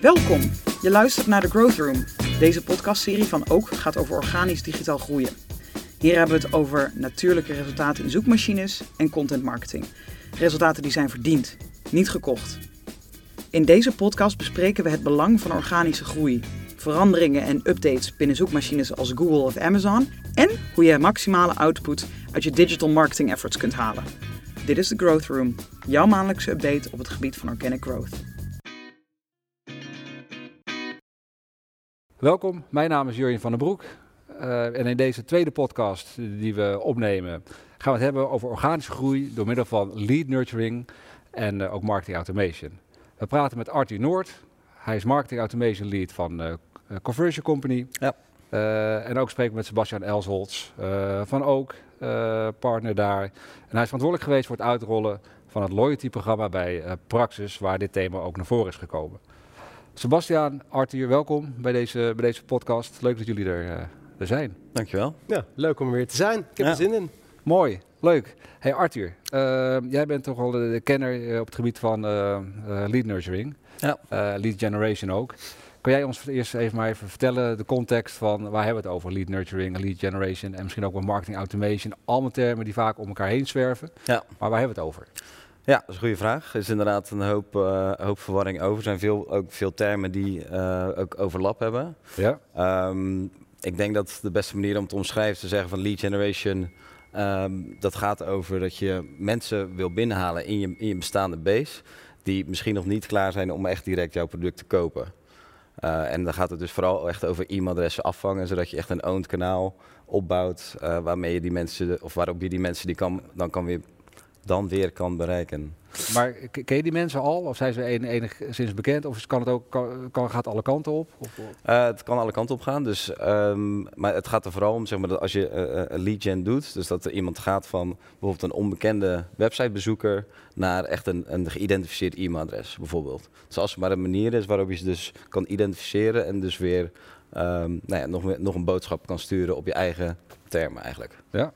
Welkom! Je luistert naar The Growth Room. Deze podcastserie van Ook gaat over organisch digitaal groeien. Hier hebben we het over natuurlijke resultaten in zoekmachines en content marketing. Resultaten die zijn verdiend, niet gekocht. In deze podcast bespreken we het belang van organische groei, veranderingen en updates binnen zoekmachines als Google of Amazon en hoe je maximale output uit je digital marketing efforts kunt halen. Dit is The Growth Room, jouw maandelijkse update op het gebied van organic growth. Welkom, mijn naam is Jurjen van den Broek. Uh, en in deze tweede podcast die we opnemen, gaan we het hebben over organische groei door middel van lead nurturing en uh, ook marketing automation. We praten met Arthur Noord. Hij is marketing automation lead van uh, Conversion Company. Ja. en ook spreken we met Sebastian Elsholz van Ook, partner daar. En hij is verantwoordelijk geweest voor het uitrollen van het loyalty-programma bij Praxis, waar dit thema ook naar voren is gekomen. Sebastian, Arthur, welkom bij deze, bij deze podcast. Leuk dat jullie er, uh, er zijn. Dankjewel. Ja, leuk om er weer te zijn. Ik heb er zin in. Mooi, leuk. Hey Arthur, uh, jij bent toch wel de, kenner uh, op het gebied van lead nurturing. Ja. lead generation ook. Kan jij ons eerst even maar even vertellen de context van waar hebben we het over? Lead nurturing, lead generation en misschien ook wel marketing automation. Allemaal termen die vaak om elkaar heen zwerven. Ja. Maar waar hebben we het over? Ja, dat is een goede vraag. Er is inderdaad een hoop, uh, hoop verwarring over. Er zijn veel, ook veel termen die uh, ook overlap hebben. Ja. Um, ik denk dat de beste manier om het te omschrijven is te zeggen van lead generation. Um, dat gaat over dat je mensen wil binnenhalen in je, in je bestaande base. Die misschien nog niet klaar zijn om echt direct jouw product te kopen. Uh, en dan gaat het dus vooral echt over e-mailadressen afvangen, zodat je echt een owned kanaal opbouwt. waarmee je die mensen, of waarop je die mensen die kan, dan kan weer dan weer kan bereiken. Maar ken je die mensen al? Of zijn ze enigszins bekend? Of kan het ook, kan, kan gaat alle kanten op? Of? Uh, het kan alle kanten op gaan. Dus, um, maar het gaat er vooral om zeg maar, dat als je uh, een lead gen doet, dus dat er iemand gaat van bijvoorbeeld een onbekende websitebezoeker naar echt een, een geïdentificeerd e-mailadres bijvoorbeeld. Dus als er maar een manier is waarop je ze dus kan identificeren en dus weer um, nou ja, nog, nog een boodschap kan sturen op je eigen termen eigenlijk. Ja.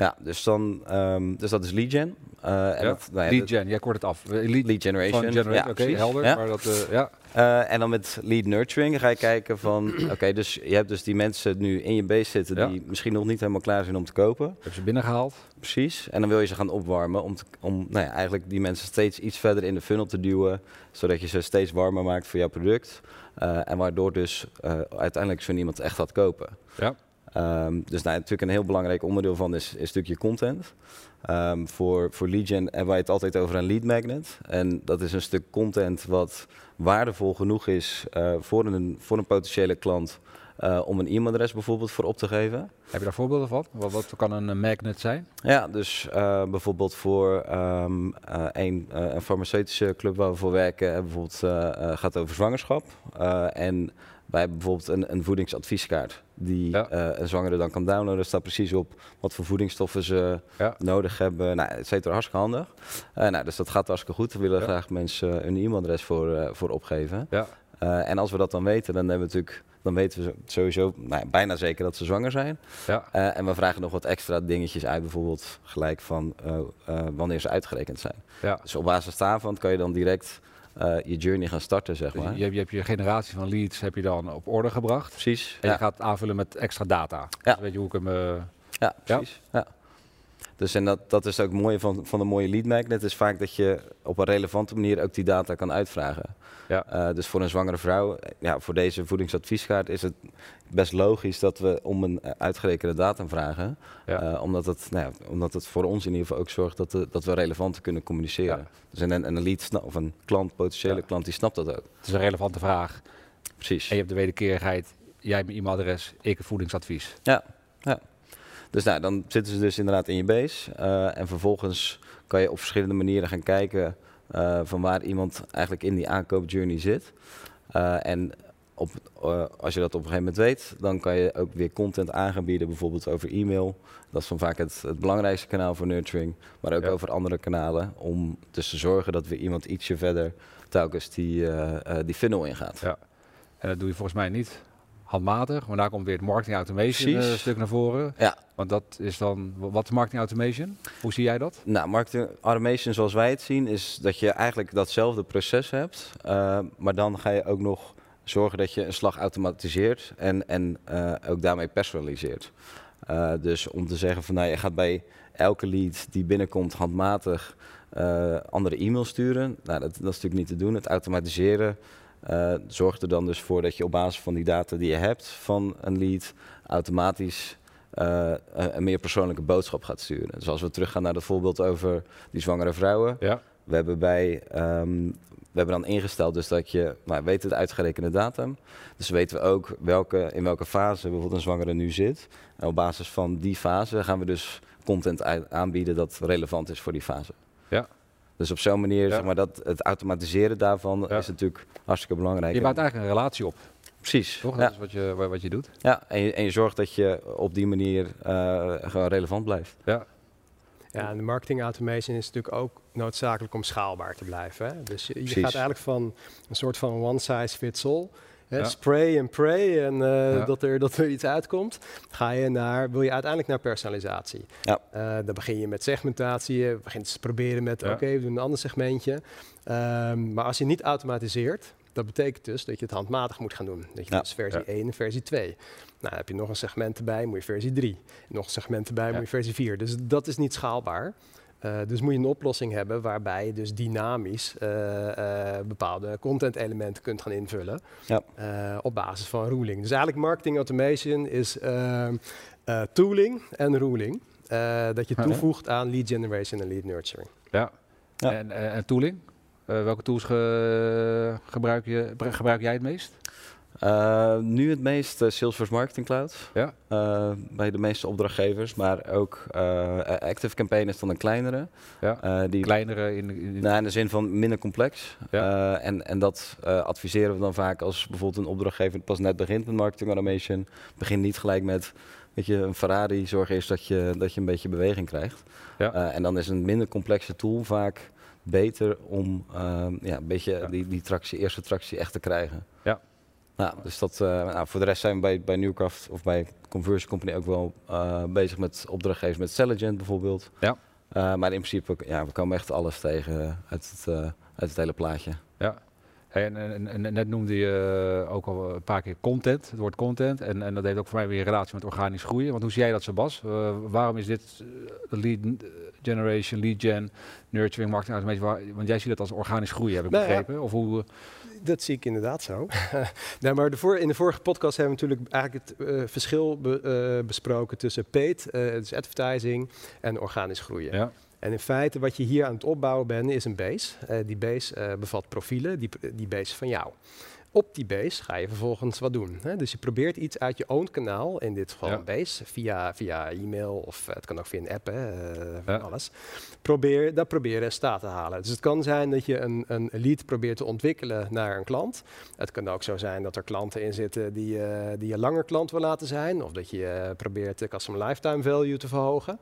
Ja, dus, dan, um, dus dat is lead gen. Uh, en ja. dat, nou ja, lead gen, jij kort het af. Lead, lead generation. generation. Ja, Oké, okay, helder. Ja. Maar dat, uh, ja. Uh, en dan met lead nurturing ga je kijken van, oké, okay, dus je hebt dus die mensen nu in je base zitten ja. die misschien nog niet helemaal klaar zijn om te kopen. Heb ze binnengehaald. Precies. En dan wil je ze gaan opwarmen om, te, om nou ja, eigenlijk die mensen steeds iets verder in de funnel te duwen, zodat je ze steeds warmer maakt voor jouw product. en waardoor dus uiteindelijk zo'n iemand echt gaat kopen. Ja. Um, dus nou, natuurlijk een heel belangrijk onderdeel van is, is natuurlijk je content. Um, voor, voor Legion hebben wij het altijd over een lead magnet. En dat is een stuk content wat waardevol genoeg is uh, voor, een, voor een potentiële klant uh, om een e-mailadres bijvoorbeeld voor op te geven. Heb je daar voorbeelden van? Wat, wat kan een magnet zijn? Ja, dus uh, bijvoorbeeld voor um, een, een, farmaceutische club waar we voor werken, bijvoorbeeld gaat over zwangerschap. en wij hebben bijvoorbeeld een, een voedingsadvieskaart die ja. uh, een zwangere dan kan downloaden. Er staat precies op wat voor voedingsstoffen ze ja. nodig hebben. Nou, het is hartstikke handig. Uh, nou, dus dat gaat hartstikke goed. We willen ja. graag mensen een e-mailadres voor, voor opgeven. Ja. en als we dat dan weten, dan hebben we natuurlijk dan weten we sowieso nou, bijna zeker dat ze zwanger zijn. Ja. Uh, en we vragen nog wat extra dingetjes uit, bijvoorbeeld gelijk van uh, uh, wanneer ze uitgerekend zijn. Ja. Dus op basis daarvan kan je dan direct uh, je journey gaan starten, zeg dus maar. Je, je, hebt je generatie van leads heb je dan op orde gebracht. Precies. En ja. je gaat aanvullen met extra data. Ja. Dus weet je hoe ik hem... Uh, ja, precies. Ja. Dus en dat, dat is ook het mooie van, van een mooie lead magnet, is vaak dat je op een relevante manier ook die data kan uitvragen. Ja. Uh, dus voor een zwangere vrouw, ja, voor deze voedingsadvieskaart is het best logisch dat we om een uitgerekende datum vragen. Ja. Uh, omdat, het, nou ja, omdat het voor ons in ieder geval ook zorgt dat, de, dat we relevant kunnen communiceren. Ja. Dus een, een lead of een klant, potentiële klant, die snapt dat ook. Het is een relevante vraag. Precies. En je hebt de wederkerigheid, jij hebt mijn e-mailadres, ik een voedingsadvies. Ja, ja. Dus nou, dan zitten ze dus inderdaad in je base. Uh, en vervolgens kan je op verschillende manieren gaan kijken uh, van waar iemand eigenlijk in die aankoopjourney zit. Uh, en op, als je dat op een gegeven moment weet, dan kan je ook weer content aan bieden, bijvoorbeeld over e-mail. Dat is dan vaak het, het belangrijkste kanaal voor nurturing, maar ook ja. over andere kanalen. Om dus te zorgen dat weer iemand ietsje verder telkens die, die funnel ingaat. Ja. En dat doe je volgens mij niet handmatig, maar daar komt weer het marketing automation Precies. eh, stuk naar voren. Ja. Want dat is dan, wat is marketing automation? Hoe zie jij dat? Nou, marketing automation zoals wij het zien, is dat je eigenlijk datzelfde proces hebt. eh, maar dan ga je ook nog zorgen dat je een slag automatiseert en, en eh, ook daarmee personaliseert. Dus om te zeggen van nou, je gaat bij elke lead die binnenkomt handmatig andere e-mails sturen. Nou, dat, dat is natuurlijk niet te doen. Het automatiseren eh, zorgt er dan dus voor dat je op basis van die data die je hebt van een lead automatisch eh, een meer persoonlijke boodschap gaat sturen. Dus als we teruggaan naar het voorbeeld over die zwangere vrouwen. Ja. We hebben, bij, ehm, we hebben dan ingesteld dus dat je, nou, we weten de uitgerekende datum. Dus weten we ook welke, in welke fase bijvoorbeeld een zwangere nu zit. En op basis van die fase gaan we dus content aanbieden dat relevant is voor die fase. Ja. Dus op zo'n manier, Ja. zeg maar, dat het automatiseren daarvan Ja. is natuurlijk hartstikke belangrijk. Je bouwt eigenlijk een relatie op, Precies. toch? Ja. Dat is wat je, wa- wat je doet. Ja, en je, en je zorgt dat je op die manier eh, gewoon relevant blijft. Ja. Ja, en de marketing automation is natuurlijk ook noodzakelijk om schaalbaar te blijven. Hè? Dus je, je Precies. gaat eigenlijk van een soort van one size fits all. Hè? Ja. Spray en pray en eh, Ja. dat, er, dat er iets uitkomt. Ga je naar, wil je uiteindelijk naar personalisatie. Ja. Eh, dan begin je met segmentatie. Je begint te proberen met, Ja. oké, we doen een ander segmentje. Ehm, maar als je niet automatiseert, dat betekent dus dat je het handmatig moet gaan doen. Dat je Ja. dus versie Ja. 1 en versie 2. Nou, dan heb je nog een segment erbij, moet je versie 3. Nog een segment erbij, Ja. moet je versie 4. Dus dat is niet schaalbaar. Eh, dus moet je een oplossing hebben waarbij je dus dynamisch eh, eh, bepaalde content elementen kunt gaan invullen Ja. eh, op basis van ruling. Dus eigenlijk marketing automation is ehm, eh, tooling en ruling. eh, dat je toevoegt aan lead generation en lead nurturing. Ja. Ja. En, en, en tooling? Eh, welke tools ge- gebruik, je, gebruik jij het meest? Eh, nu het meest eh, Salesforce Marketing Cloud. Ja. Eh, bij de meeste opdrachtgevers, maar ook Active Campaign is dan een kleinere. Ja. Die, Kleinere in, in nou, in de zin van minder complex. Ja. En, en dat adviseren we dan vaak als bijvoorbeeld een opdrachtgever pas net begint met marketing automation. Begin niet gelijk met weet je, een Ferrari. Zorg eerst dat je, dat je een beetje beweging krijgt. Ja. En dan is een minder complexe tool vaak beter om ja, een beetje die, die tractie, eerste tractie echt te krijgen. Ja. Nou, dus dat, eh, nou, voor de rest zijn we bij, bij Newcraft of bij Conversion Company ook wel eh, bezig met opdrachtgevers met Selligent bijvoorbeeld. Ja. Eh, maar in principe, ja, we komen echt alles tegen uit het, uit het hele plaatje. En, en, en- en net noemde je ook al een paar keer content, het woord content. En, en dat heeft ook voor mij weer een relatie met organisch groeien. Want hoe zie jij dat, Sebas? Waarom is dit de lead generation, lead gen, nurturing, marketing waar- Want jij ziet dat als organisch groeien, heb ik Nou ja. begrepen. Of hoe, Dat zie ik inderdaad zo. nee, maar de voor, in de vorige podcast hebben we natuurlijk eigenlijk het eh, verschil be- eh, besproken tussen paid, eh dus advertising, en organisch groeien. ja, En in feite wat je hier aan het opbouwen bent is een base. Eh, die base eh, bevat profielen, die, die base van jou. Op die base ga je vervolgens wat doen. Hè? Dus je probeert iets uit je own kanaal, in dit geval Ja. een base, via, via e-mail of eh, het kan ook via een app, hè, eh, van Ja. alles. Probeer, daar probeer je resultaat te halen. Dus het kan zijn dat je een, een lead probeert te ontwikkelen naar een klant. Het kan ook zo zijn dat er klanten in zitten die, eh, die je langer klant wil laten zijn. Of dat je eh, probeert de customer lifetime value te verhogen.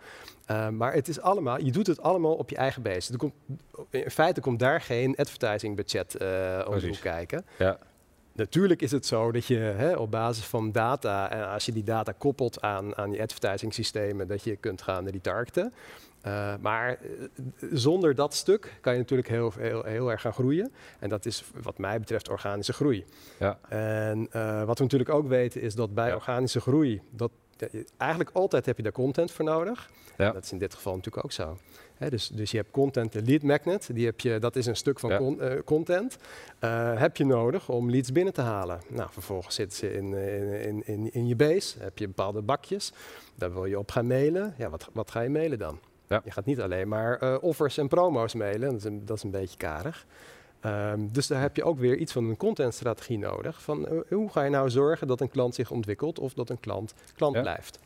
Uh, maar het is allemaal, je doet het allemaal op je eigen base. Er komt, in feite komt daar geen advertising budget uh, hoek kijken. Ja. Natuurlijk is het zo dat je hè, op basis van data, en als je die data koppelt aan, aan je advertising systemen, dat je kunt gaan retargeten. Uh, maar uh, zonder dat stuk kan je natuurlijk heel, heel, heel erg gaan groeien. En dat is wat mij betreft organische groei. Ja. En uh, wat we natuurlijk ook weten is dat bij Ja. organische groei, dat, eigenlijk altijd heb je daar content voor nodig. Ja. Dat is in dit geval natuurlijk ook zo. He, dus, dus je hebt content, de lead magnet, die heb je, dat is een stuk van Ja. con, uh, content. Uh, heb je nodig om leads binnen te halen. Nou, vervolgens zitten ze in, in, in, in je base, heb je bepaalde bakjes. Daar wil je op gaan mailen. Ja, wat, wat ga je mailen dan? Ja. Je gaat niet alleen maar uh, offers en promo's mailen, dat is een, dat is een beetje karig. Um, dus daar heb je ook weer iets van een contentstrategie nodig. Van uh, hoe ga je nou zorgen dat een klant zich ontwikkelt of dat een klant klant Ja. blijft?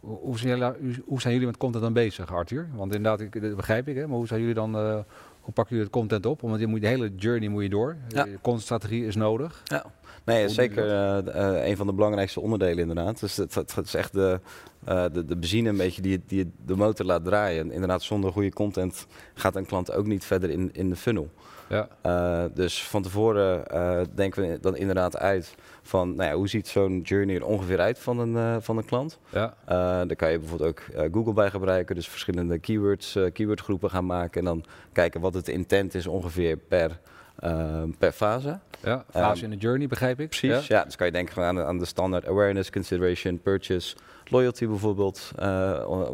Hoe, hoe, zijn jullie, hoe zijn jullie met content dan bezig, Arthur? Want inderdaad, ik, dat begrijp ik, hè, maar hoe zijn jullie dan, uh, hoe pakken jullie het content op? Want je moet, de hele journey moet je door. Ja. De contentstrategie is nodig. Ja, nee, zeker uh, uh, een van de belangrijkste onderdelen inderdaad. Dus het, het, het is echt de, uh, de, de benzine een beetje die, die de motor laat draaien. En inderdaad, zonder goede content gaat een klant ook niet verder in, in de funnel. Ja. Uh, dus van tevoren uh, denken we dan inderdaad uit van nou ja, hoe ziet zo'n journey er ongeveer uit van een, uh, van een klant. Ja. daar kan je bijvoorbeeld ook Google bij gebruiken, dus verschillende keywords, keywordgroepen gaan maken en dan kijken wat het intent is ongeveer per, per fase. Ja, fase in de journey begrijp ik. Precies, ja. ja dus kan je denken aan, aan de standaard awareness, consideration, purchase, loyalty bijvoorbeeld.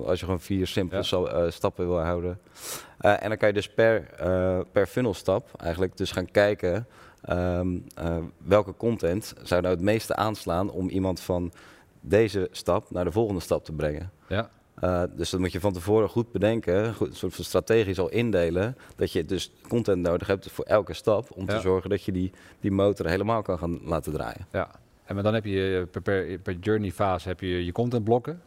als je gewoon vier simpele ja. stappen wil houden. Uh, en dan kan je dus per, per funnelstap eigenlijk dus gaan kijken um, uh, welke content zou nou het meeste aanslaan om iemand van deze stap naar de volgende stap te brengen. Ja. dus dat moet je van tevoren goed bedenken, goed, een soort van strategisch al indelen, dat je dus content nodig hebt voor elke stap om te zorgen dat je die, die motor helemaal kan gaan laten draaien. Ja, en dan heb je per, per, per journey fase heb je je contentblokken.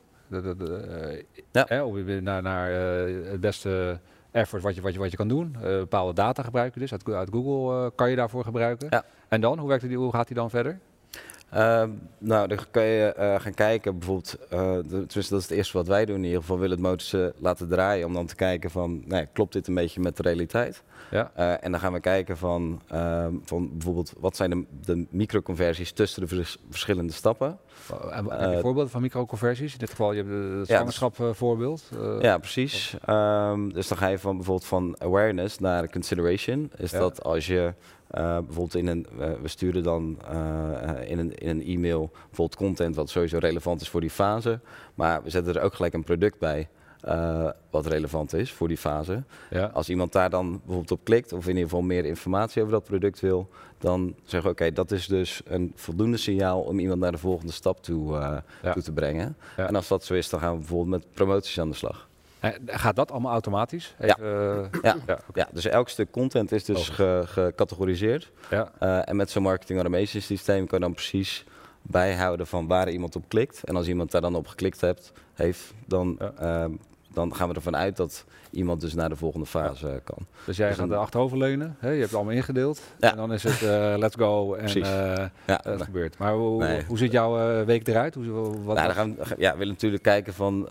ja. Hè, om naar, naar het beste effort wat je, wat je, wat je kan doen. Uh, bepaalde data gebruiken dus. Uit, uit Google uh, kan je daarvoor gebruiken. Ja. En dan, hoe, werkt die, hoe gaat die dan verder? Uh, nou, dan kan je uh, gaan kijken, bijvoorbeeld, uh, dat is het eerste wat wij doen in ieder geval, willen het motor laten draaien om dan te kijken van, nou, klopt dit een beetje met de realiteit? Ja. en dan gaan we kijken van, ehm, van bijvoorbeeld, wat zijn de, de microconversies tussen de vers verschillende stappen? En, heb je voorbeelden van microconversies? In dit geval, je hebt het zwangerschap ja, dus, voorbeeld. ja, precies. Um, dus dan ga je van bijvoorbeeld van awareness naar consideration. Is ja. dat als je bijvoorbeeld in een, we sturen dan uh, in, een, in een e-mail bijvoorbeeld content wat sowieso relevant is voor die fase. Maar we zetten er ook gelijk een product bij wat relevant is voor die fase. Ja. Als iemand daar dan bijvoorbeeld op klikt of in ieder geval meer informatie over dat product wil, dan zeggen we oké, dat is dus een voldoende signaal om iemand naar de volgende stap toe, ja. toe te brengen. Ja. En als dat zo is, dan gaan we bijvoorbeeld met promoties aan de slag. Gaat dat allemaal automatisch? Even, ja. Uh, ja. Ja, okay. ja, dus elk stuk content is dus ge, gecategoriseerd. Ja. Uh, en met zo'n marketing automation systeem kan je dan precies bijhouden van waar iemand op klikt. En als iemand daar dan op geklikt hebt, heeft, dan ja. uh, dan gaan we ervan uit dat iemand dus naar de volgende fase ja. kan. Dus jij dus gaat er achterover leunen, hè? je hebt het allemaal ingedeeld. Ja. En dan is het uh, let's go en uh, ja, het gebeurt. Maar hoe, nee. hoe ziet jouw uh, week eruit? Hoe, wat nou, dan gaan we, ja, we willen natuurlijk kijken van,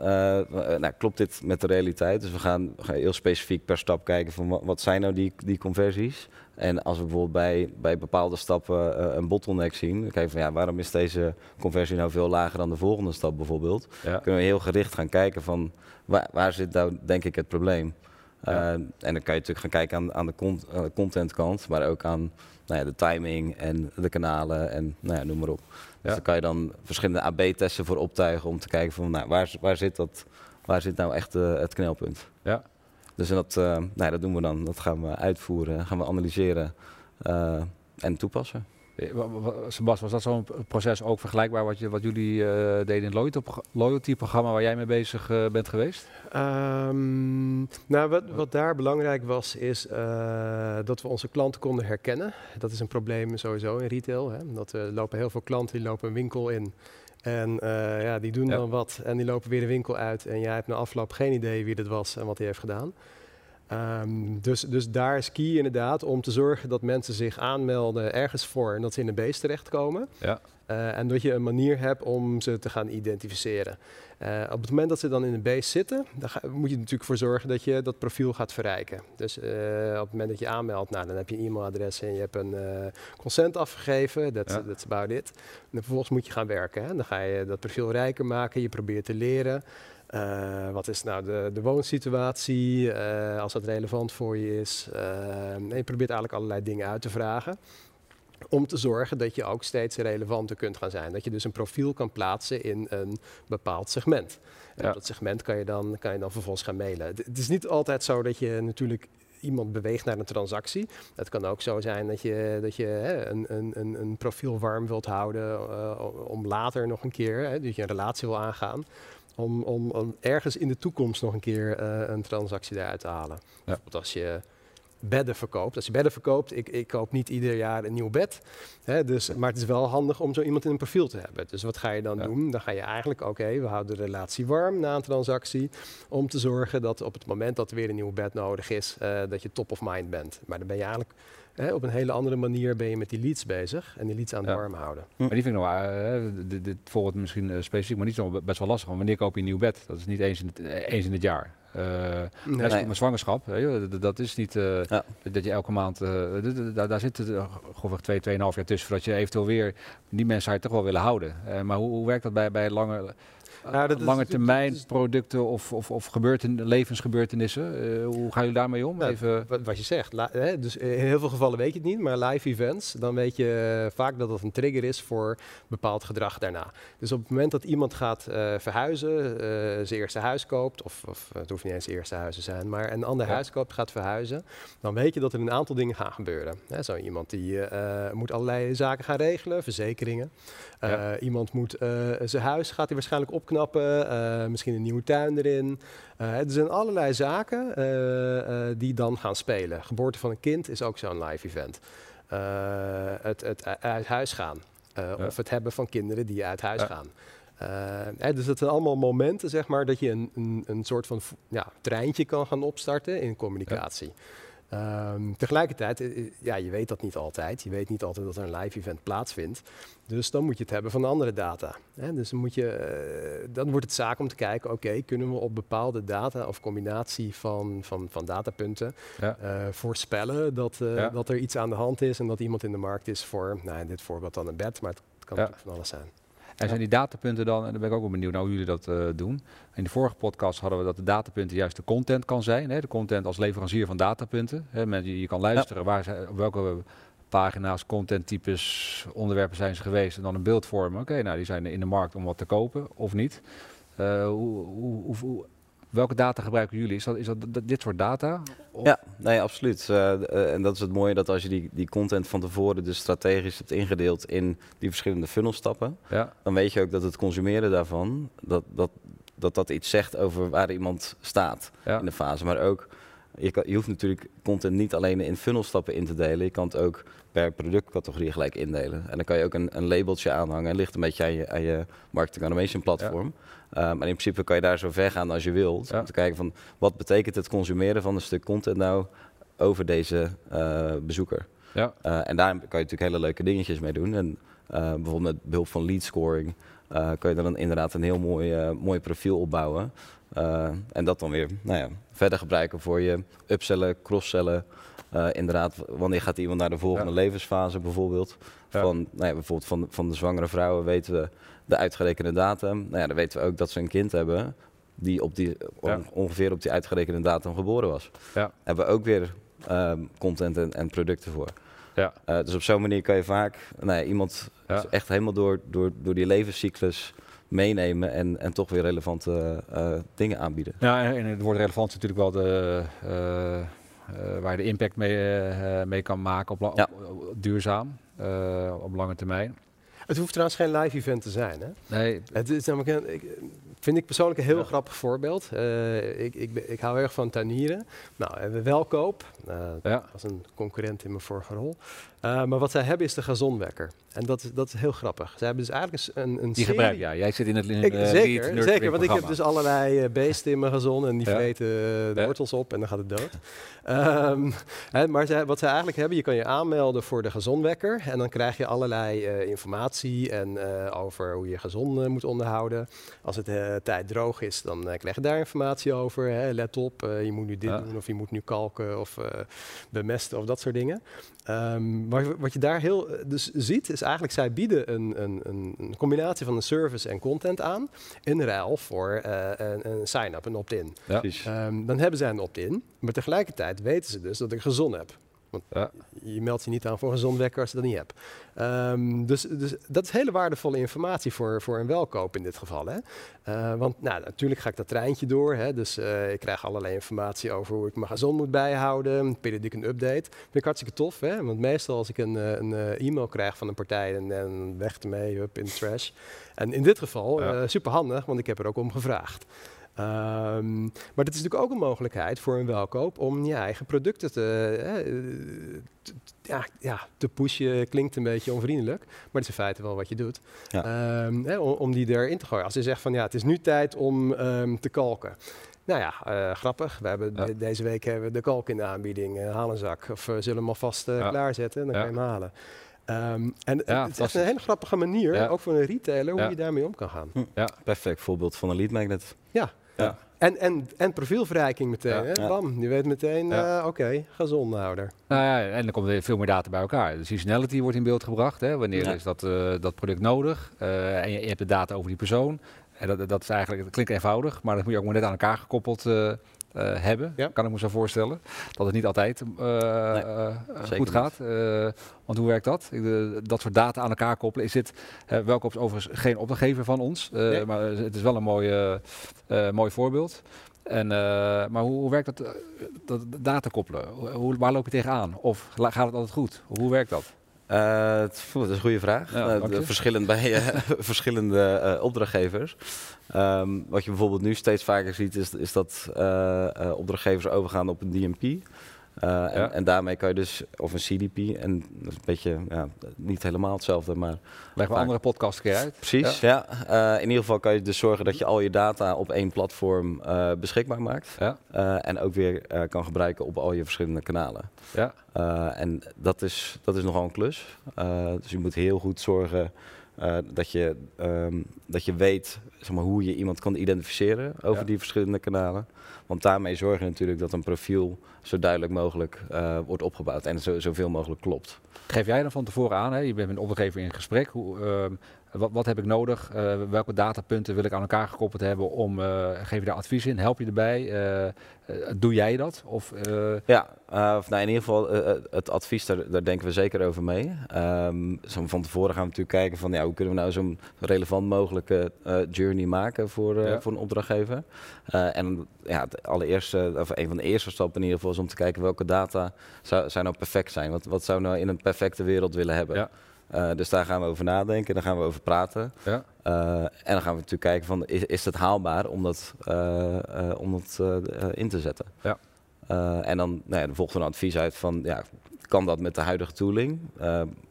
nou, klopt dit met de realiteit? Dus we gaan, we gaan heel specifiek per stap kijken van wat, wat zijn nou die, die conversies? En als we bijvoorbeeld bij, bij bepaalde stappen uh, een bottleneck zien, dan kijken van ja, waarom is deze conversie nou veel lager dan de volgende stap bijvoorbeeld? Ja. Kunnen we heel gericht gaan kijken van waar, waar zit nou denk ik het probleem? Ja. Uh, en dan kan je natuurlijk gaan kijken aan, aan de con uh, contentkant, maar ook aan nou ja, de timing en de kanalen en nou ja, noem maar op. Dus daar kan je dan verschillende AB-testen voor optuigen om te kijken van nou, waar, waar, zit, dat, waar zit nou echt het knelpunt? Ja. Dus dat, uh, nou, dat doen we dan. Dat gaan we uitvoeren, gaan we analyseren uh, en toepassen. Sebas, was dat zo'n proces ook vergelijkbaar wat, je, wat jullie uh, deden in het loyalty-programma waar jij mee bezig uh, bent geweest? Um, nou, wat, wat, daar belangrijk was, is uh, dat we onze klanten konden herkennen. Dat is een probleem sowieso in retail. Hè? Dat er lopen heel veel klanten die lopen een winkel in. En ja, die doen ja. dan wat en die lopen weer de winkel uit. En jij hebt na afloop geen idee wie dat was en wat hij heeft gedaan. Um, dus, dus daar is key inderdaad om te zorgen dat mensen zich aanmelden ergens voor en dat ze in een beest terechtkomen. Ja. Uh, en dat je een manier hebt om ze te gaan identificeren. Uh, op het moment dat ze dan in een beest zitten, dan ga, moet je er natuurlijk voor zorgen dat je dat profiel gaat verrijken. Dus uh, op het moment dat je aanmeldt, nou, dan heb je een e-mailadres en je hebt een consent afgegeven. Dat ja. is about it. En vervolgens moet je gaan werken. Hè. Dan ga je dat profiel rijker maken, je probeert te leren. Uh, wat is nou de, de woonsituatie, uh, als dat relevant voor je is. Uh, en je probeert eigenlijk allerlei dingen uit te vragen. Om te zorgen dat je ook steeds relevanter kunt gaan zijn. Dat je dus een profiel kan plaatsen in een bepaald segment. En ja. op dat segment kan je, dan, kan je dan vervolgens gaan mailen. Het is niet altijd zo dat je natuurlijk iemand beweegt naar een transactie. Het kan ook zo zijn dat je, dat je hè, een, een, een profiel warm wilt houden om later nog een keer, hè, dat je een relatie wil aangaan om, om, om, ergens in de toekomst nog een keer uh, een transactie daaruit te halen. Ja. Bijvoorbeeld als je bedden verkoopt. Als je bedden verkoopt, ik, ik koop niet ieder jaar een nieuw bed. Hè, dus, maar het is wel handig om zo iemand in een profiel te hebben. Dus wat ga je dan ja. doen? Dan ga je eigenlijk, oké, okay, we houden de relatie warm na een transactie. Om te zorgen dat op het moment dat er weer een nieuw bed nodig is, uh, dat je top of mind bent. Maar dan ben je eigenlijk Hè, op een hele andere manier ben je met die leads bezig en die leads aan het ja. warm houden. Maar die vind ik nog, uh, dit, dit voorbeeld misschien uh, specifiek, maar niet zo best wel lastig. Want wanneer koop je een nieuw bed? Dat is niet eens in het, eens in het jaar. Uh, Nee. net met zwangerschap. dat- is niet eh, Ja. dat je elke maand... eh, d- daar, daar zit het uh, grofweg twee, tweeënhalf jaar tussen... voordat je eventueel weer... Die mensen toch wel willen houden. Eh, maar hoe, hoe werkt dat bij, bij lange, eh, Nou, dat lange termijn dat is- producten of, of, of gebeurten, levensgebeurtenissen? Eh, hoe gaan jullie daarmee om? Nou, Even, Wat, wat je zegt, hè, dus in heel veel gevallen weet je het niet, maar live events, dan weet je eh, vaak dat dat een trigger is voor bepaald gedrag daarna. Dus op het moment dat iemand gaat eh, verhuizen, zijn eerste huis koopt, of, of het hoeft niet eens eerste huis te zijn, maar een ander Ja. huis koopt, gaat verhuizen, dan weet je dat er een aantal dingen gaan gebeuren. Hè, zo iemand die moet allerlei zaken gaan regelen, verzekeringen. Eh. Iemand moet eh, zijn huis, gaat hij waarschijnlijk opknappen, eh, misschien een nieuwe tuin erin. Er zijn allerlei zaken die dan gaan spelen. Geboorte van een kind is ook zo'n live event. Het, het uit huis gaan. Ja. Of het hebben van kinderen die uit huis Ja. gaan. Hè, dus dat zijn allemaal momenten, zeg maar, dat je een, een, een soort van ja, treintje kan gaan opstarten in communicatie. Ehm, tegelijkertijd, eh, eh, ja, je weet dat niet altijd. Je weet niet altijd dat er een live event plaatsvindt. Dus dan moet je het hebben van andere data. Hè? Dus dan, moet je, eh, dan wordt het zaak om te kijken, oké, kunnen we op bepaalde data of combinatie van, van, van datapunten Ja. voorspellen dat, Ja. dat er iets aan de hand is en dat iemand in de markt is voor, nou in dit voorbeeld dan een bed, maar het kan natuurlijk van alles zijn. En zijn die datapunten dan, en daar ben ik ook wel benieuwd naar hoe jullie dat eh, doen. In de vorige podcast hadden we dat de datapunten juist de content kan zijn. Hè? De content als leverancier van datapunten. Hè? Met, je, je kan luisteren waar ze, op welke pagina's, contenttypes, onderwerpen zijn ze geweest. En dan een beeld vormen. Oké, nou die zijn in de markt om wat te kopen of niet. Eh, hoe, hoe, hoe- welke data gebruiken jullie? Is dat, is dat dit soort data? Of- Ja, nee, absoluut. Eh, eh, en dat is het mooie dat als je die, die content van tevoren dus strategisch hebt ingedeeld in die verschillende funnelstappen, Ja, dan weet je ook dat het consumeren daarvan, dat dat, dat, dat iets zegt over waar iemand staat ja. in de fase. Maar ook, je, kan, je hoeft natuurlijk content niet alleen in funnelstappen in te delen, je kan het ook per productcategorie gelijk indelen. En dan kan je ook een, een labeltje aanhangen, het ligt een beetje aan je, aan je marketing automation platform. Maar in principe kan je daar zo ver gaan als je wilt, Ja. om te kijken van wat betekent het consumeren van een stuk content nou over deze eh, bezoeker. ja. Eh, en daar kan je natuurlijk hele leuke dingetjes mee doen. En eh, bijvoorbeeld met behulp van lead scoring kan je dan inderdaad een heel mooi, mooi profiel opbouwen. En dat dan weer nou ja, verder gebruiken voor je upsellen, cross-sellen. Eh, inderdaad, wanneer gaat iemand naar de volgende Ja. levensfase bijvoorbeeld? Ja. Van, nou ja, bijvoorbeeld van, van de zwangere vrouwen weten we de uitgerekende datum. Nou ja, dan weten we ook dat ze een kind hebben die, op die on- ongeveer op die uitgerekende datum geboren was. Ja. Hebben we ook weer ehm, content en, en producten voor. Ja. Eh, dus op zo'n manier kan je vaak nou ja, iemand echt helemaal door, door, door die levenscyclus meenemen en, en toch weer relevante eh, dingen aanbieden. Ja, en en het woord relevant is natuurlijk wel de, eh, eh, waar je de impact mee, eh, mee kan maken op, la- Ja. op- op- duurzaam, eh, op lange termijn. Het hoeft trouwens geen live event te zijn. Hè? Nee, Het is namelijk een, ik, vind ik persoonlijk een heel Ja. grappig voorbeeld. Eh, ik, ik, ik hou erg van tuinieren. Nou, we hebben welkoop. Eh, ja, als een concurrent in mijn vorige rol. Eh, maar wat zij hebben is de gazonwekker. En dat is, dat is heel grappig. Zij hebben dus eigenlijk een, een die gebruik ja. Jij zit in het in, Ik, zeker, zeker, want ik heb dus allerlei eh, beesten in mijn gazon en die Ja. vreten eh, de Ja. wortels op en dan gaat het dood. Ehm, hè, maar zij, wat zij eigenlijk hebben, je kan je aanmelden voor de gazonwekker en dan krijg je allerlei informatie en, over hoe je gazon moet onderhouden. Als het tijd droog is, dan krijg je daar informatie over. Hè. Let op, je moet nu dit Ja. doen of je moet nu kalken of bemesten of dat soort dingen. Ehm, maar wat je daar heel eh, dus ziet, is eigenlijk zij bieden een, een, een, een combinatie van een service en content aan in ruil voor eh, een, een sign-up, een opt-in. Ja. Ehm, dan hebben zij een opt-in, maar tegelijkertijd weten ze dus dat ik gezond heb. Want Ja. je meldt je niet aan voor een gezond wekker als je dat niet hebt. Ehm, dus, dus dat is hele waardevolle informatie voor, voor een welkoop in dit geval. Hè? Eh, want nou, natuurlijk ga ik dat treintje door. Hè? Dus eh, ik krijg allerlei informatie over hoe ik mijn gezond moet bijhouden. Periodiek een update. Vind ik hartstikke tof. Hè? Want meestal als ik een, eh, een e-mail krijg van een partij en, en weg ermee, hup, in de trash. En in dit geval Ja. super handig, want ik heb er ook om gevraagd. Ehm, maar dit is natuurlijk ook een mogelijkheid voor een welkoop om je eigen producten te, eh, ja, ja, te pushen. Klinkt een beetje onvriendelijk, maar het is in feite wel wat je doet. Ja. Ehm, om, om die erin te gooien. Als je zegt van ja, het is nu tijd om ehm, te kalken. Nou ja, eh, grappig. We hebben Ja. de- deze week hebben we de kalk in de aanbieding. eh, haal een zak. Of we zullen hem alvast Ja. klaarzetten en dan Ja. kan je hem halen. En Ja, het is echt een hele grappige manier, Ja. ook voor een retailer, hoe Ja. je daarmee om kan gaan. Perfect voorbeeld van een lead magnet. Ja, Ja. En, en, en profielverrijking meteen. Ja. Hè? Bam, je weet meteen, Ja. eh, oké, gezondhouder. Nou ja, en dan komt er veel meer data bij elkaar. De seasonality wordt in beeld gebracht. Hè? Wanneer Ja. is dat, eh, dat product nodig? Eh, en je, je hebt de data over die persoon. En dat, dat is eigenlijk, dat klinkt eenvoudig, maar dat moet je ook maar net aan elkaar gekoppeld hebben. Ja. Kan ik me zo voorstellen. Dat het niet altijd eh, Nee, eh, goed gaat. Eh, want hoe werkt dat? Dat soort data aan elkaar koppelen. Is dit, Welkoop is overigens geen opdrachtgever van ons. eh, Nee. Maar het is wel een mooi, eh, eh, mooi voorbeeld. En, eh, maar hoe, hoe werkt dat, eh, dat data koppelen? Hoe, waar loop je tegenaan? Of gaat het altijd goed? Hoe werkt dat? Het- poeh, dat is een goede vraag. Ja, Eh, verschillend bij verschillende eh, opdrachtgevers. Ehm, wat je bijvoorbeeld nu steeds vaker ziet, is, is dat opdrachtgevers overgaan op een DMP. Eh, Ja. en, en daarmee kan je dus, of een CDP, en dat is een beetje, ja, niet helemaal hetzelfde, maar we Vaak. andere podcast een keer uit. precies. Ja. Eh, in ieder geval kan je dus zorgen dat je al je data op één platform eh, beschikbaar maakt. Ja, en ook weer kan gebruiken op al je verschillende kanalen. ja, en dat is, dat is nogal een klus. Dus je moet heel goed zorgen uh, dat, je, um, dat je weet zeg maar, hoe je iemand kan identificeren over Ja. die verschillende kanalen. Want daarmee zorg je natuurlijk dat een profiel zo duidelijk mogelijk uh, wordt opgebouwd en zo, zoveel mogelijk klopt. Geef jij dan van tevoren aan, hè? je bent met een opdrachtgever in gesprek, hoe, ehm, wat, wat heb ik nodig, uh, welke datapunten wil ik aan elkaar gekoppeld hebben om, uh, geef je daar advies in, help je erbij, uh, doe jij dat? Of, Ja, of, nou, in ieder geval het advies, daar, daar, denken we zeker over mee. Um, van tevoren gaan we natuurlijk kijken van ja, hoe kunnen we nou zo'n relevant mogelijke journey maken voor, ja. voor een opdrachtgever. en ja, het allereerste, of een van de eerste stappen in ieder geval is om te kijken welke data zou, zou nou perfect zijn. Wat, wat zou nou in een perfecte wereld willen hebben? Ja. Uh, dus daar gaan we over nadenken, daar gaan we over praten. Ja. Uh, en dan gaan we natuurlijk kijken van is, is het haalbaar om dat, uh, om dat in te zetten. Ja. en dan, nou ja, dan volgt er een advies uit van ja, kan dat met de huidige tooling?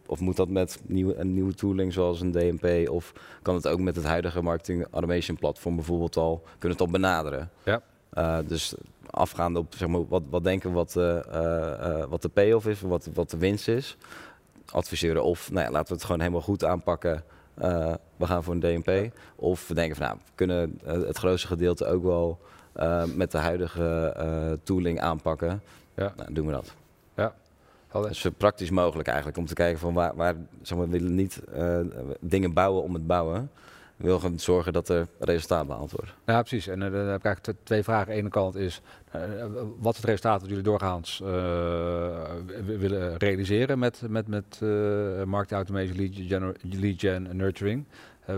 of moet dat met nieuw, een nieuwe tooling zoals een DMP? Of kan het ook met het huidige marketing automation platform bijvoorbeeld al, kunnen het al benaderen? Ja. dus afgaande op zeg maar, wat, wat denken wat, wat de payoff is, wat, wat de winst is adviseren of nou ja, laten we het gewoon helemaal goed aanpakken. Uh, we gaan voor een DMP. Of we denken van nou, we kunnen uh, het grootste gedeelte ook wel uh, met de huidige tooling aanpakken. Ja. Nou, doen we dat. Ja. Dus zo praktisch mogelijk eigenlijk om te kijken van waar, waar zeg maar, we willen niet dingen bouwen om het bouwen. Willen gewoon zorgen dat er resultaat behaald wordt. Ja, precies. En uh, dan heb ik eigenlijk twee vragen. Aan de ene kant is, uh, wat het resultaat dat jullie doorgaans uh, willen realiseren met, met, met market automation, lead gen, lead gen en nurturing?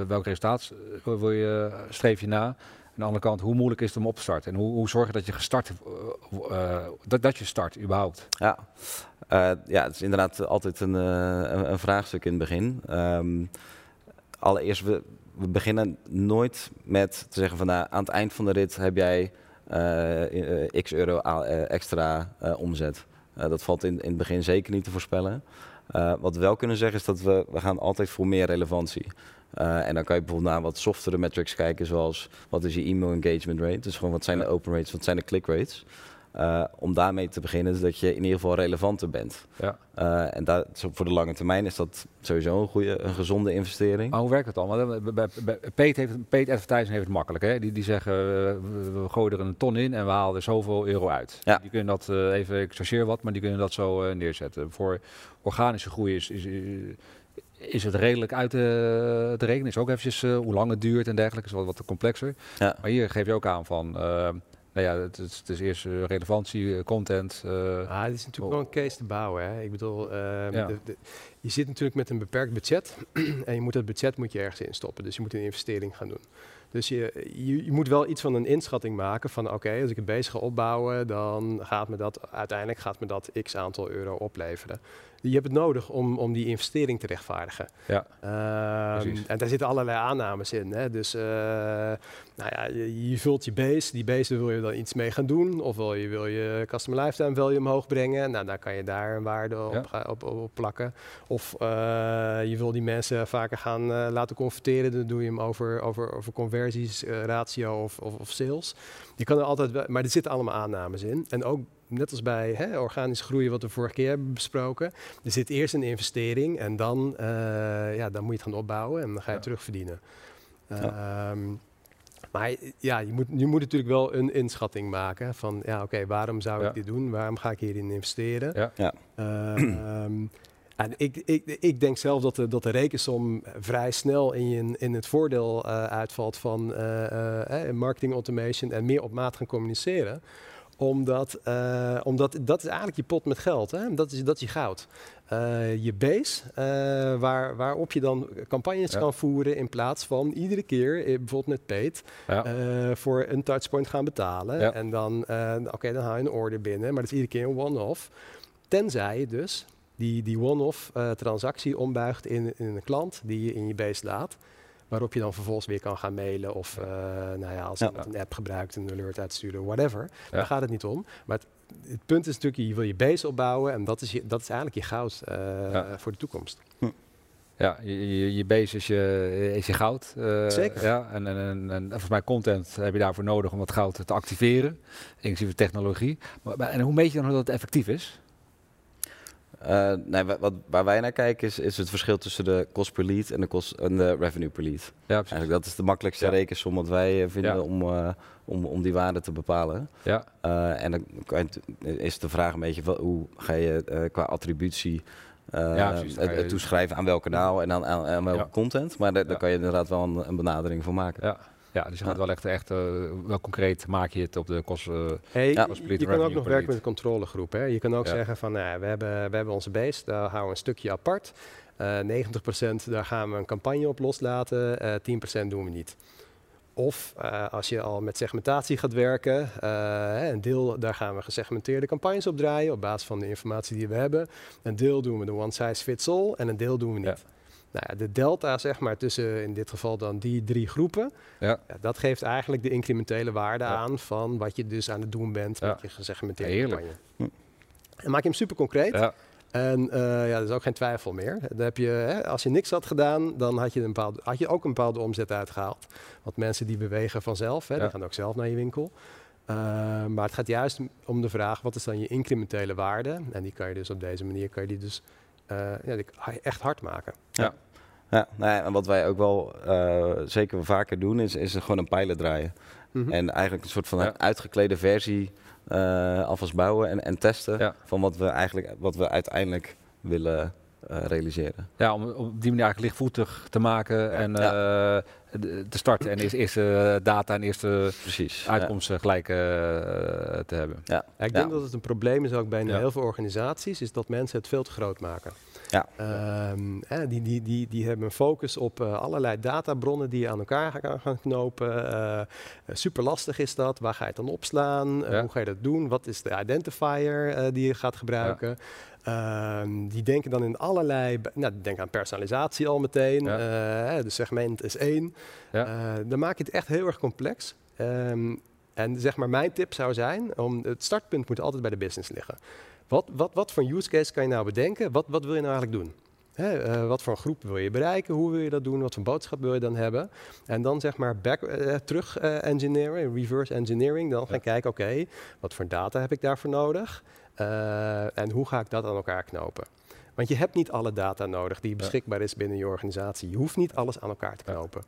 welk resultaat wil je, streef je na? Aan de andere kant, hoe moeilijk is het om op te starten? En hoe, hoe zorg je dat je gestart, dat, dat je start überhaupt? Ja, ja, het is inderdaad altijd een, een, een vraagstuk in het begin. Um, allereerst, we, we beginnen nooit met te zeggen van nou, aan het eind van de rit heb jij uh, x euro uh, extra uh, omzet. dat valt in, in het begin zeker niet te voorspellen. wat we wel kunnen zeggen is dat we, we gaan altijd voor meer relevantie. en dan kan je bijvoorbeeld naar wat softere metrics kijken, zoals wat is je e-mail engagement rate, dus gewoon wat zijn de open rates, wat zijn de click rates. Uh, om daarmee te beginnen, is dat je in ieder geval relevanter bent. Ja. Uh, en voor de lange termijn is dat sowieso een goede, een gezonde investering. Maar hoe werkt het dan? Want bij, bij, paid, heeft, advertising heeft het makkelijk. Hè? Die, die zeggen, uh, we, gooien er een ton in en we halen er zoveel euro uit. Ja. Die kunnen dat even, ik chargeer wat, maar die kunnen dat zo neerzetten. Voor organische groei is, is, is het redelijk uit te, te rekenen. Is ook eventjes hoe lang het duurt en dergelijke. Is wat, wat complexer. Ja. Maar hier geef je ook aan van nou ja, het is, het is eerst uh, relevantie, uh, content. Uh, ah, het is natuurlijk oh. wel een case te bouwen. Hè. Ik bedoel, Ja. de, de, je zit natuurlijk met een beperkt budget en je moet dat budget moet je ergens in stoppen. Dus je moet een investering gaan doen. Dus je, je, je moet wel iets van een inschatting maken van oké, als ik het bezig ga opbouwen, dan gaat me dat uiteindelijk gaat me dat x aantal euro opleveren. Je hebt het nodig om, om die investering te rechtvaardigen. Ja, um, en daar zitten allerlei aannames in. Hè. Dus uh, nou ja, je, je, vult je base. Die base wil je dan iets mee gaan doen. Of wil je, wil je customer lifetime value omhoog brengen. Nou, dan kan je daar een waarde op, Ja. op, op, op plakken. Of uh, je wil die mensen vaker gaan uh, laten converteren. Dan doe je hem over, over, over conversies, uh, ratio of, of, of sales. Je kan er altijd, wel- maar er zitten allemaal aannames in. En ook net als bij hè, organisch groeien, wat we vorige keer hebben besproken. Er zit eerst een investering en dan, eh, ja, dan moet je het gaan opbouwen en dan ga je Ja. terugverdienen. Ja. Ehm, Maar ja, je moet, je moet natuurlijk wel een inschatting maken van, ja, oké, waarom zou Ja. ik dit doen? Waarom ga ik hierin investeren? Ja. Ja. En ik, ik, ik denk zelf dat de, dat de rekensom vrij snel in, in het voordeel eh, uitvalt van eh, eh, marketing automation en meer op maat gaan communiceren omdat, omdat dat is eigenlijk je pot met geld. Hè? Dat, is, dat is je goud. Je base, waar, waarop je dan campagnes Ja. kan voeren in plaats van iedere keer, bijvoorbeeld met Ja. eh, voor een touchpoint gaan betalen. Ja. En dan, oké, dan haal je een order binnen, maar dat is iedere keer een one-off. Tenzij je dus die, die one-off eh, transactie ombuigt in, in een klant die je in je base laat. Waarop je dan vervolgens weer kan gaan mailen of eh, nou ja, als Ja. iemand een app gebruikt, een alert uitsturen, whatever. Ja. Daar gaat het niet om. Maar het, het punt is natuurlijk, je wil je base opbouwen en dat is, je, dat is eigenlijk je goud eh, Ja. voor de toekomst. Ja, je, je, je base is je, is je goud. Zeker. Ja, en, en, en, en volgens mij content heb je daarvoor nodig om dat goud te activeren, inclusief technologie. Maar, maar- en hoe meet je dan hoe dat effectief is? Eh, nee, wa- wat, waar wij naar kijken is, is het verschil tussen de kost per lead en de, kost, en de revenue per lead. Ja, precies. Eigenlijk dat is de makkelijkste Ja. rekensom wat wij eh, vinden Ja. om, eh, om, om die waarde te bepalen. Ja, en dan is de vraag een beetje wel, hoe ga je qua attributie Ja, precies. Dan het, toeschrijven aan welk kanaal en aan, aan, aan welke content. Maar daar, kan je inderdaad wel een, een benadering voor maken. ja. Ja, dus je gaat wel echt, echt eh, wel concreet maak je het op de kosten. Hey, Ja. je- kan ook nog werken met een controlegroep. Hè? Je kan ook Ja. zeggen van, nou, we, hebben, we hebben onze base, daar houden we een stukje apart. Eh 90% daar gaan we een campagne op loslaten, eh 10% doen we niet. Of eh, als je al met segmentatie gaat werken, eh, hè, een deel daar gaan we gesegmenteerde campagnes op draaien op basis van de informatie die we hebben. Een deel doen we de one size fits all en een deel doen we niet. Ja. Nou ja, de delta zeg maar tussen in dit geval dan die drie groepen, Ja. ja, dat geeft eigenlijk de incrementele waarde Ja. aan van wat je dus aan het doen bent met je gesegmenteerde Heerlijk. campagne. Hm. En maak je hem super concreet. En eh, ja, er is ook geen twijfel meer. Dan heb je, hè, als je niks had gedaan, dan had je, een bepaalde, had je ook een bepaalde omzet uitgehaald. Want mensen die bewegen vanzelf, hè, die gaan ook zelf naar je winkel. Eh, maar het gaat juist om de vraag, wat is dan je incrementele waarde? En die kan je dus op deze manier kan je die dus, ja, kan je echt hard maken. Ja, nou ja, en wat wij ook wel eh, zeker wel vaker doen, is, is gewoon een pilot draaien. Mhm. En eigenlijk een soort van Ja. een uitgeklede versie eh, alvast bouwen en, en testen Ja. van wat we eigenlijk wat we uiteindelijk willen eh, realiseren. ja om, om op die manier eigenlijk lichtvoetig te maken en Ja. eh, te starten en eerst eerste data en eerste Precies. uitkomsten gelijk eh, te hebben. Ja, ik Ja. denk dat het een probleem is ook bij Ja. heel veel organisaties, is dat mensen het veel te groot maken. Ja. Ehm, hè, die, die, die, die hebben een focus op eh, allerlei databronnen die je aan elkaar gaan, gaan knopen. Eh, super lastig is dat. Waar ga je het dan opslaan? Eh, Ja. hoe ga je dat doen? Wat is de identifier eh, die je gaat gebruiken? Ehm, die denken dan in allerlei, nou, denken aan personalisatie al meteen. Ja. Eh, segment is één. Ja. Eh, dan maak je het echt heel erg complex. Ehm, en zeg maar, mijn tip zou zijn, om, het startpunt moet altijd bij de business liggen. Wat, wat, wat voor use case kan je nou bedenken? Wat, wat wil je nou eigenlijk doen? Hè, eh, wat voor een groep wil je bereiken? Hoe wil je dat doen? Wat voor boodschap wil je dan hebben? En dan zeg maar back, eh, terug engineeren, reverse engineering. Dan gaan Ja. kijken, oké, wat voor data heb ik daarvoor nodig? Eh, en hoe ga ik dat aan elkaar knopen? Want je hebt niet alle data nodig die beschikbaar is binnen je organisatie. Je hoeft niet alles aan elkaar te Ja. knopen.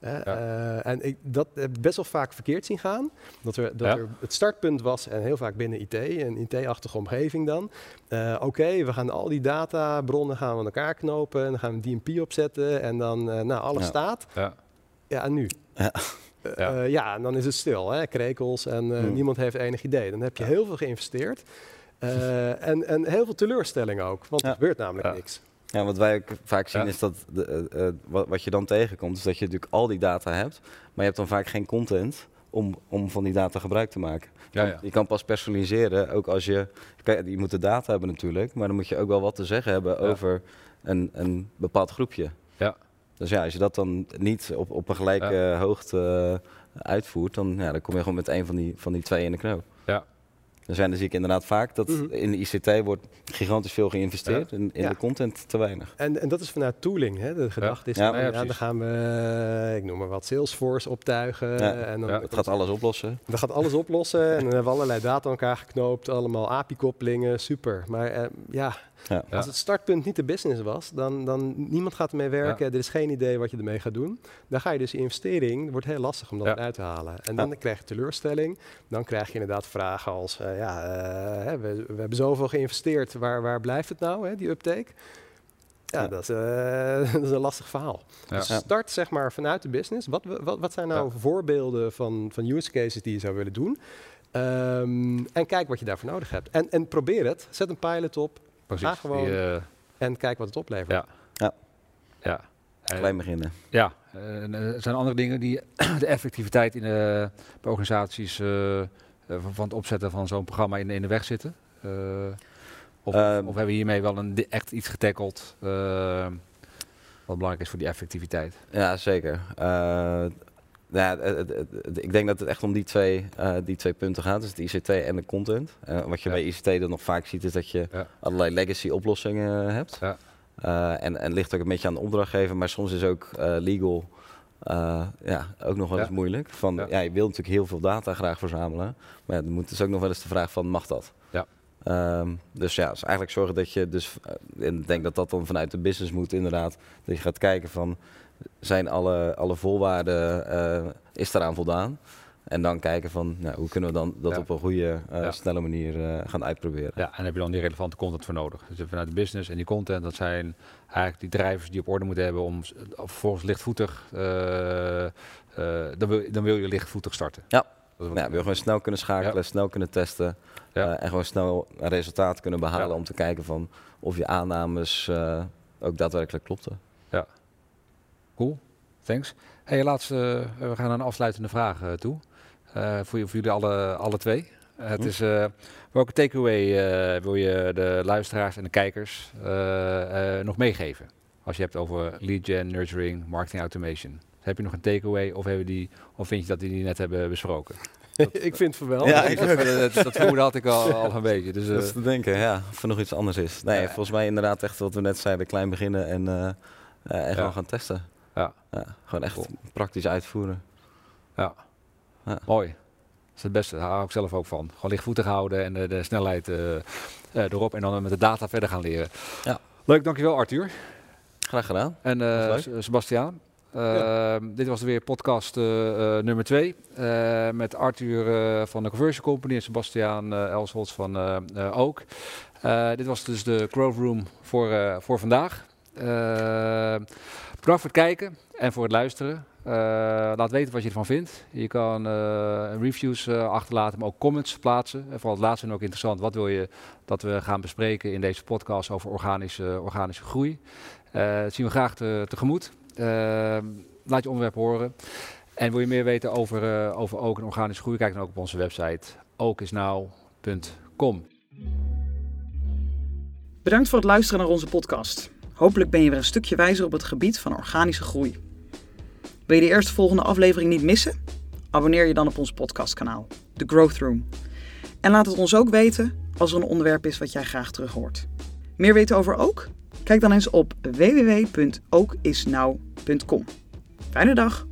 Eh, Ja. eh, en ik, dat heb ik best wel vaak verkeerd zien gaan. Dat, er, dat Ja. er het startpunt was, en heel vaak binnen IT, een IT-achtige omgeving dan. Eh, Oké, we gaan al die databronnen gaan we aan elkaar knopen. En dan gaan we een DMP opzetten. En dan, eh, nou, alles Ja. staat. Ja. Ja, en nu? Ja. Ja. ja, en dan is het stil, hè? krekels en eh, Hmm. niemand heeft enig idee. Dan heb je Ja. heel veel geïnvesteerd. Eh, en, en heel veel teleurstelling ook, want Ja. er gebeurt namelijk Ja. niks. Ja, wat wij ook vaak zien Ja. is dat de, eh, eh, wat, wat je dan tegenkomt, is dat je natuurlijk al die data hebt, maar je hebt dan vaak geen content om, om van die data gebruik te maken. Ja, ja. Je kan pas personaliseren, ook als je, kijk, je moet de data hebben natuurlijk, maar dan moet je ook wel wat te zeggen hebben Ja. over een, een bepaald groepje. Ja. Dus ja, als je dat dan niet op, op een gelijke hoogte uitvoert, dan, ja, dan kom je gewoon met een van die, van die twee in de knoop. Ja. Er zijn, dan zie ik inderdaad vaak dat Mhm. in de ICT wordt gigantisch veel geïnvesteerd en in Ja. de content te weinig. En, en dat is vanuit tooling. Hè? De gedachte is, Ja, van, ja, ja, dan gaan we, ik noem maar wat, Salesforce optuigen. Ja. En dan, Ja. Dat gaat alles oplossen. dat gaat alles oplossen. en dan hebben we allerlei data aan elkaar geknoopt. Allemaal API-koppelingen, super. Maar eh, ja, Ja. Als het startpunt niet de business was, dan, dan niemand gaat ermee werken. Er is geen idee wat je ermee gaat doen. Dan ga je dus investering, wordt heel lastig om dat Ja. eruit te halen. En dan krijg je teleurstelling. Dan krijg je inderdaad vragen als, eh, ja, eh, hè, we, we hebben zoveel geïnvesteerd. Waar, waar blijft het nou, hè, die uptake? Ja, Ja. Dat, is, eh, dat is een lastig verhaal. Ja. Dus start zeg maar vanuit de business. Wat, wat, wat zijn nou voorbeelden van, van use cases die je zou willen doen? Ehm, en kijk wat je daarvoor nodig hebt. En, en probeer het. Zet een pilot op Precies. Ga gewoon. Die, eh, en kijk wat het oplevert. Ja. Ja. ja. En- Klein beginnen. Ja, eh, eh, er zijn andere dingen die de effectiviteit in de, bij organisaties eh, eh, van, van het opzetten van zo'n programma in, in de weg zitten. Eh, of, Ehm. of hebben we hiermee wel een, echt iets getackeld eh, wat belangrijk is voor die effectiviteit? Ja, zeker. Eh, ja, ik denk dat het echt om die twee, eh, die twee punten gaat. Dus het ICT en de content. Eh, wat je Ja. bij ICT dan nog vaak ziet, is dat je Ja. allerlei legacy oplossingen hebt. Ja. Eh, en, en ligt ook een beetje aan de opdrachtgever, maar soms is ook eh, legal eh, ja, ook nog wel eens moeilijk. Van, Ja. je wilt natuurlijk heel veel data graag verzamelen, maar dan moet dus ook nog wel eens de vraag van, mag dat? Ja. Ehm, dus ja, dus eigenlijk zorgen dat je dus, eh, en ik denk dat dat dan vanuit de business moet inderdaad, dat je gaat kijken van, zijn alle, alle voorwaarden, eh, is daaraan voldaan? En dan kijken van, nou, hoe kunnen we dan dat Ja. op een goede, eh, Ja. snelle manier eh, gaan uitproberen? Ja, en daar heb je dan die relevante content voor nodig. Dus vanuit de business en die content, dat zijn eigenlijk die drijvers die op orde moeten hebben om vervolgens lichtvoetig, dan, wil, dan wil je lichtvoetig starten. Ja. Ja, wil gewoon snel kunnen schakelen, Ja. snel kunnen testen en gewoon snel een resultaat kunnen behalen om te kijken van of je aannames ook daadwerkelijk klopten. Cool, thanks. Hey, laatste, eh, we gaan naar een afsluitende vraag eh, toe. Eh, voor, je- voor jullie alle, alle twee. Het Hm. is, eh, welke takeaway eh, wil je de luisteraars en de kijkers eh, eh, nog meegeven? Als je hebt over lead gen, nurturing, marketing automation. Heb je nog een takeaway of, hebben die, of vind je dat die die net hebben besproken? ik vind van wel. Ja, dat, ik- dat, dat, dat vermoeden had ik al, al een beetje. Dus, Dat is te denken, ja, of er nog iets anders is. Nee, Ja. volgens mij inderdaad echt wat we net zeiden, klein beginnen en, eh, eh, en gewoon gaan testen. Ja. gewoon echt Cool. praktisch uitvoeren. Ja. Ja. Mooi. Dat is het beste. Daar hou ik zelf ook van. Gewoon lichtvoetig houden en de, de snelheid eh, eh, erop. En dan met de data verder gaan leren. Ja. Leuk, dankjewel Arthur. Graag gedaan. En eh, S- Sebastiaan. Dit was weer podcast eh, eh, nummer twee. eh, met Arthur eh, van de Conversion Company en Sebastiaan eh Elsholz van eh eh, Ook. Eh, dit was dus de Grove Room voor, eh, voor vandaag. Eh, bedankt voor het kijken en voor het luisteren. Eh, laat weten wat je ervan vindt. Je kan eh, reviews achterlaten, maar ook comments plaatsen. En vooral het laatste ik ook interessant. Wat wil je dat we gaan bespreken in deze podcast over organische, organische groei? Dat zien we graag te, tegemoet. Laat je onderwerp horen. En wil je meer weten over, over ook en organische groei? Kijk dan ook op onze website ookisnow.com. Bedankt voor het luisteren naar onze podcast. Hopelijk ben je weer een stukje wijzer op het gebied van organische groei. Wil je de eerste volgende aflevering niet missen? Abonneer je dan op ons podcastkanaal, The Growth Room. En laat het ons ook weten als er een onderwerp is wat jij graag terug hoort. Meer weten over Ook? Kijk dan eens op www.ookisnow.com. Fijne dag!